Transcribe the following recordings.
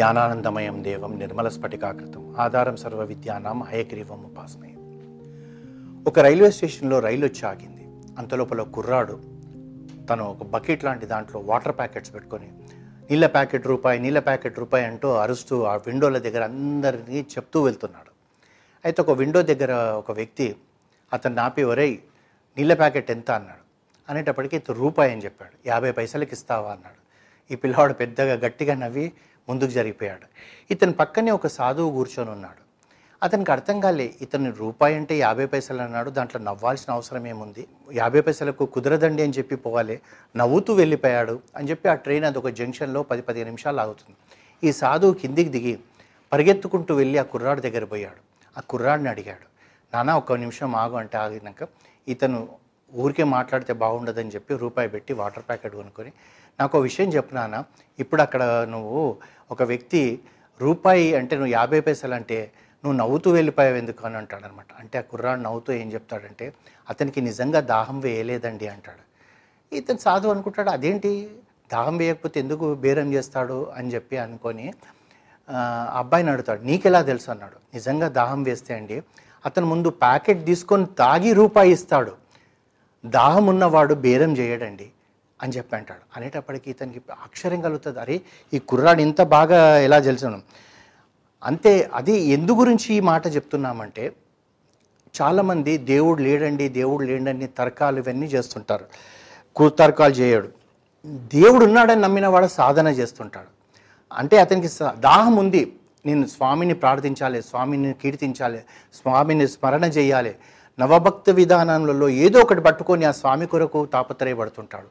జ్ఞానానందమయం దేవం నిర్మల స్ఫటికాకృతం. ఆధారం సర్వ విద్యానాం హయగ్రీవం ఉపాసనయం ఒక రైల్వే స్టేషన్లో రైలు వచ్చి ఆగింది. అంతలోపల కుర్రాడు తను ఒక బకెట్ లాంటి దాంట్లో వాటర్ ప్యాకెట్స్ పెట్టుకొని నీళ్ళ ప్యాకెట్ రూపాయి నీళ్ళ ప్యాకెట్ రూపాయి అంటూ అరుస్తూ ఆ విండోల దగ్గర అందరినీ చెప్తూ వెళ్తున్నాడు. అయితే ఒక విండో దగ్గర ఒక వ్యక్తి అతను నాపి ఒరేయ్ నీళ్ళ ప్యాకెట్ ఎంత? అన్నాడు. అనేటప్పటికీ ఇతను రూపాయి అని చెప్పాడు. యాభై పైసలకి ఇస్తావా? అన్నాడు. ఈ పిల్లవాడు పెద్దగా గట్టిగా నవ్వి ముందుకు జరిగిపోయాడు. ఇతని పక్కనే ఒక సాధువు కూర్చొని ఉన్నాడు. అతనికి అర్థం కాలే ఇతని రూపాయి అంటే యాభై పైసలు అన్నాడు దాంట్లో నవ్వాల్సిన అవసరం ఏముంది? యాభై పైసలకు కుదరదండి అని చెప్పి పోవాలి నవ్వుతూ వెళ్ళిపోయాడు అని చెప్పి ఆ ట్రైన్ అది ఒక జంక్షన్లో పది పదిహేను నిమిషాలు ఆగుతుంది. ఈ సాధువు కిందికి దిగి పరిగెత్తుకుంటూ వెళ్ళి ఆ కుర్రాడు దగ్గర పోయాడు. ఆ కుర్రాడిని అడిగాడు నానా ఒక నిమిషం ఆగు అంటే ఆగినాక ఇతను ఊరికే మాట్లాడితే బాగుండదని చెప్పి రూపాయి పెట్టి వాటర్ ప్యాకెట్ కొనుక్కొని నాకు ఒక విషయం చెప్పినాన ఇప్పుడు అక్కడ నువ్వు ఒక వ్యక్తి రూపాయి అంటే నువ్వు యాభై పైసలు అంటే నువ్వు నవ్వుతూ వెళ్ళిపోయావు ఎందుకు? అని అంటాడనమాట. అంటే ఆ కుర్రాడు నవ్వుతూ ఏం చెప్తాడంటే అతనికి నిజంగా దాహం వేయలేదండి అంటాడు. ఇతను సాధు అనుకుంటాడు అదేంటి? దాహం వేయకపోతే ఎందుకు బేరం చేస్తాడు? అని చెప్పి అనుకొని అబ్బాయిని అడుగుతాడు నీకెలా తెలుసు? అన్నాడు. నిజంగా దాహం వేస్తే అండి అతను ముందు ప్యాకెట్ తీసుకొని తాగి రూపాయి ఇస్తాడు. దాహం ఉన్నవాడు బేరం చేయడండి అని చెప్పి అంటాడు. అనేటప్పటికి ఇతనికి ఆక్షర్యం కలుగుతుంది. అరే ఈ కుర్రాడు ఇంత బాగా ఎలా తెలుసు అంతే అది ఎందు గురించి ఈ మాట చెప్తున్నామంటే చాలామంది దేవుడు లేడండి దేవుడు లేడండి తర్కాలు ఇవన్నీ చేస్తుంటారు. కుతర్కాలు చేయడు. దేవుడు ఉన్నాడని నమ్మిన వాడు సాధన చేస్తుంటాడు. అంటే అతనికి దాహం ఉంది. నేను స్వామిని ప్రార్థించాలి స్వామిని కీర్తించాలి స్వామిని స్మరణ చేయాలి. నవభక్త విధానంలో ఏదో ఒకటి పట్టుకొని ఆ స్వామి కొరకు తాపత్రయపడుతుంటాడు.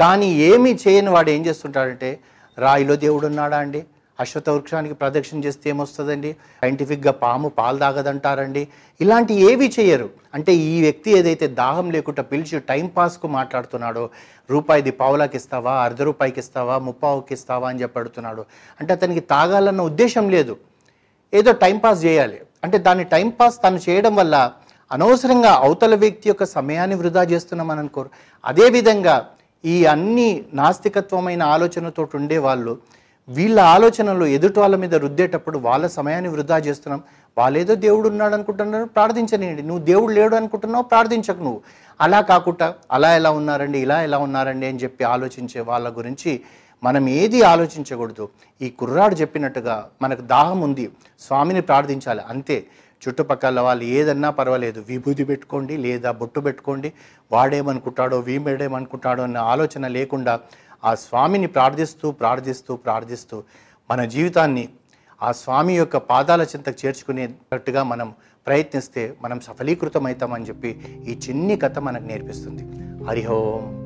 కానీ ఏమీ చేయని వాడు ఏం చేస్తుంటాడంటే రాయిలో దేవుడు ఉన్నాడా అండి? అశ్వత వృక్షానికి ప్రదక్షిణ చేస్తే ఏమొస్తుందండి? సైంటిఫిక్గా పాము పాలు తాగదంటారండి? ఇలాంటి ఏవి చేయరు. అంటే ఈ వ్యక్తి ఏదైతే దాహం లేకుండా పిలిచి టైం పాస్కు మాట్లాడుతున్నాడో రూపాయిది పావులాకి ఇస్తావా అర్ధ రూపాయికి ఇస్తావా ముప్పావుకి ఇస్తావా అని చెప్పి అడుగుతున్నాడు అంటే అతనికి తాగాలన్న ఉద్దేశం లేదు. ఏదో టైం పాస్ చేయాలి. అంటే దాన్ని టైం పాస్ తను చేయడం వల్ల అనవసరంగా అవతల వ్యక్తి యొక్క సమయాన్ని వృధా చేస్తున్నామని అనుకోరు అదేవిధంగా ఈ అన్ని నాస్తికత్వమైన ఆలోచనతో ఉండే వాళ్ళు వీళ్ళ ఆలోచనలు ఎదుటి వాళ్ళ మీద రుద్దేటప్పుడు వాళ్ళ సమయాన్ని వృధా చేస్తున్నాం. వాళ్ళేదో దేవుడు ఉన్నాడు అనుకుంటున్నారు ప్రార్థించనియండి. నువ్వు దేవుడు లేడు అనుకుంటున్నావు ప్రార్థించకు నువ్వు. అలా కాకుండా అలా ఎలా ఉన్నారండి ఇలా ఎలా ఉన్నారండి అని చెప్పి ఆలోచించే వాళ్ళ గురించి మనం ఏది ఆలోచించకూడదు. ఈ కుర్రాడు చెప్పినట్టుగా మనకు దాహం ఉంది స్వామిని ప్రార్థించాలి అంతే. చుట్టుపక్కల వాళ్ళు ఏదన్నా పర్వాలేదు. విభూతి పెట్టుకోండి లేదా బొట్టు పెట్టుకోండి. వాడేమనుకుంటాడో వీమేడేమనుకుంటాడో అన్న ఆలోచన లేకుండా ఆ స్వామిని ప్రార్థిస్తూ ప్రార్థిస్తూ ప్రార్థిస్తూ మన జీవితాన్ని ఆ స్వామి యొక్క పాదాల చింతకు చేర్చుకునేటట్టుగా మనం ప్రయత్నిస్తే మనం సఫలీకృతం అవుతామని చెప్పి ఈ చిన్ని కథ మనకు నేర్పిస్తుంది. హరిహోం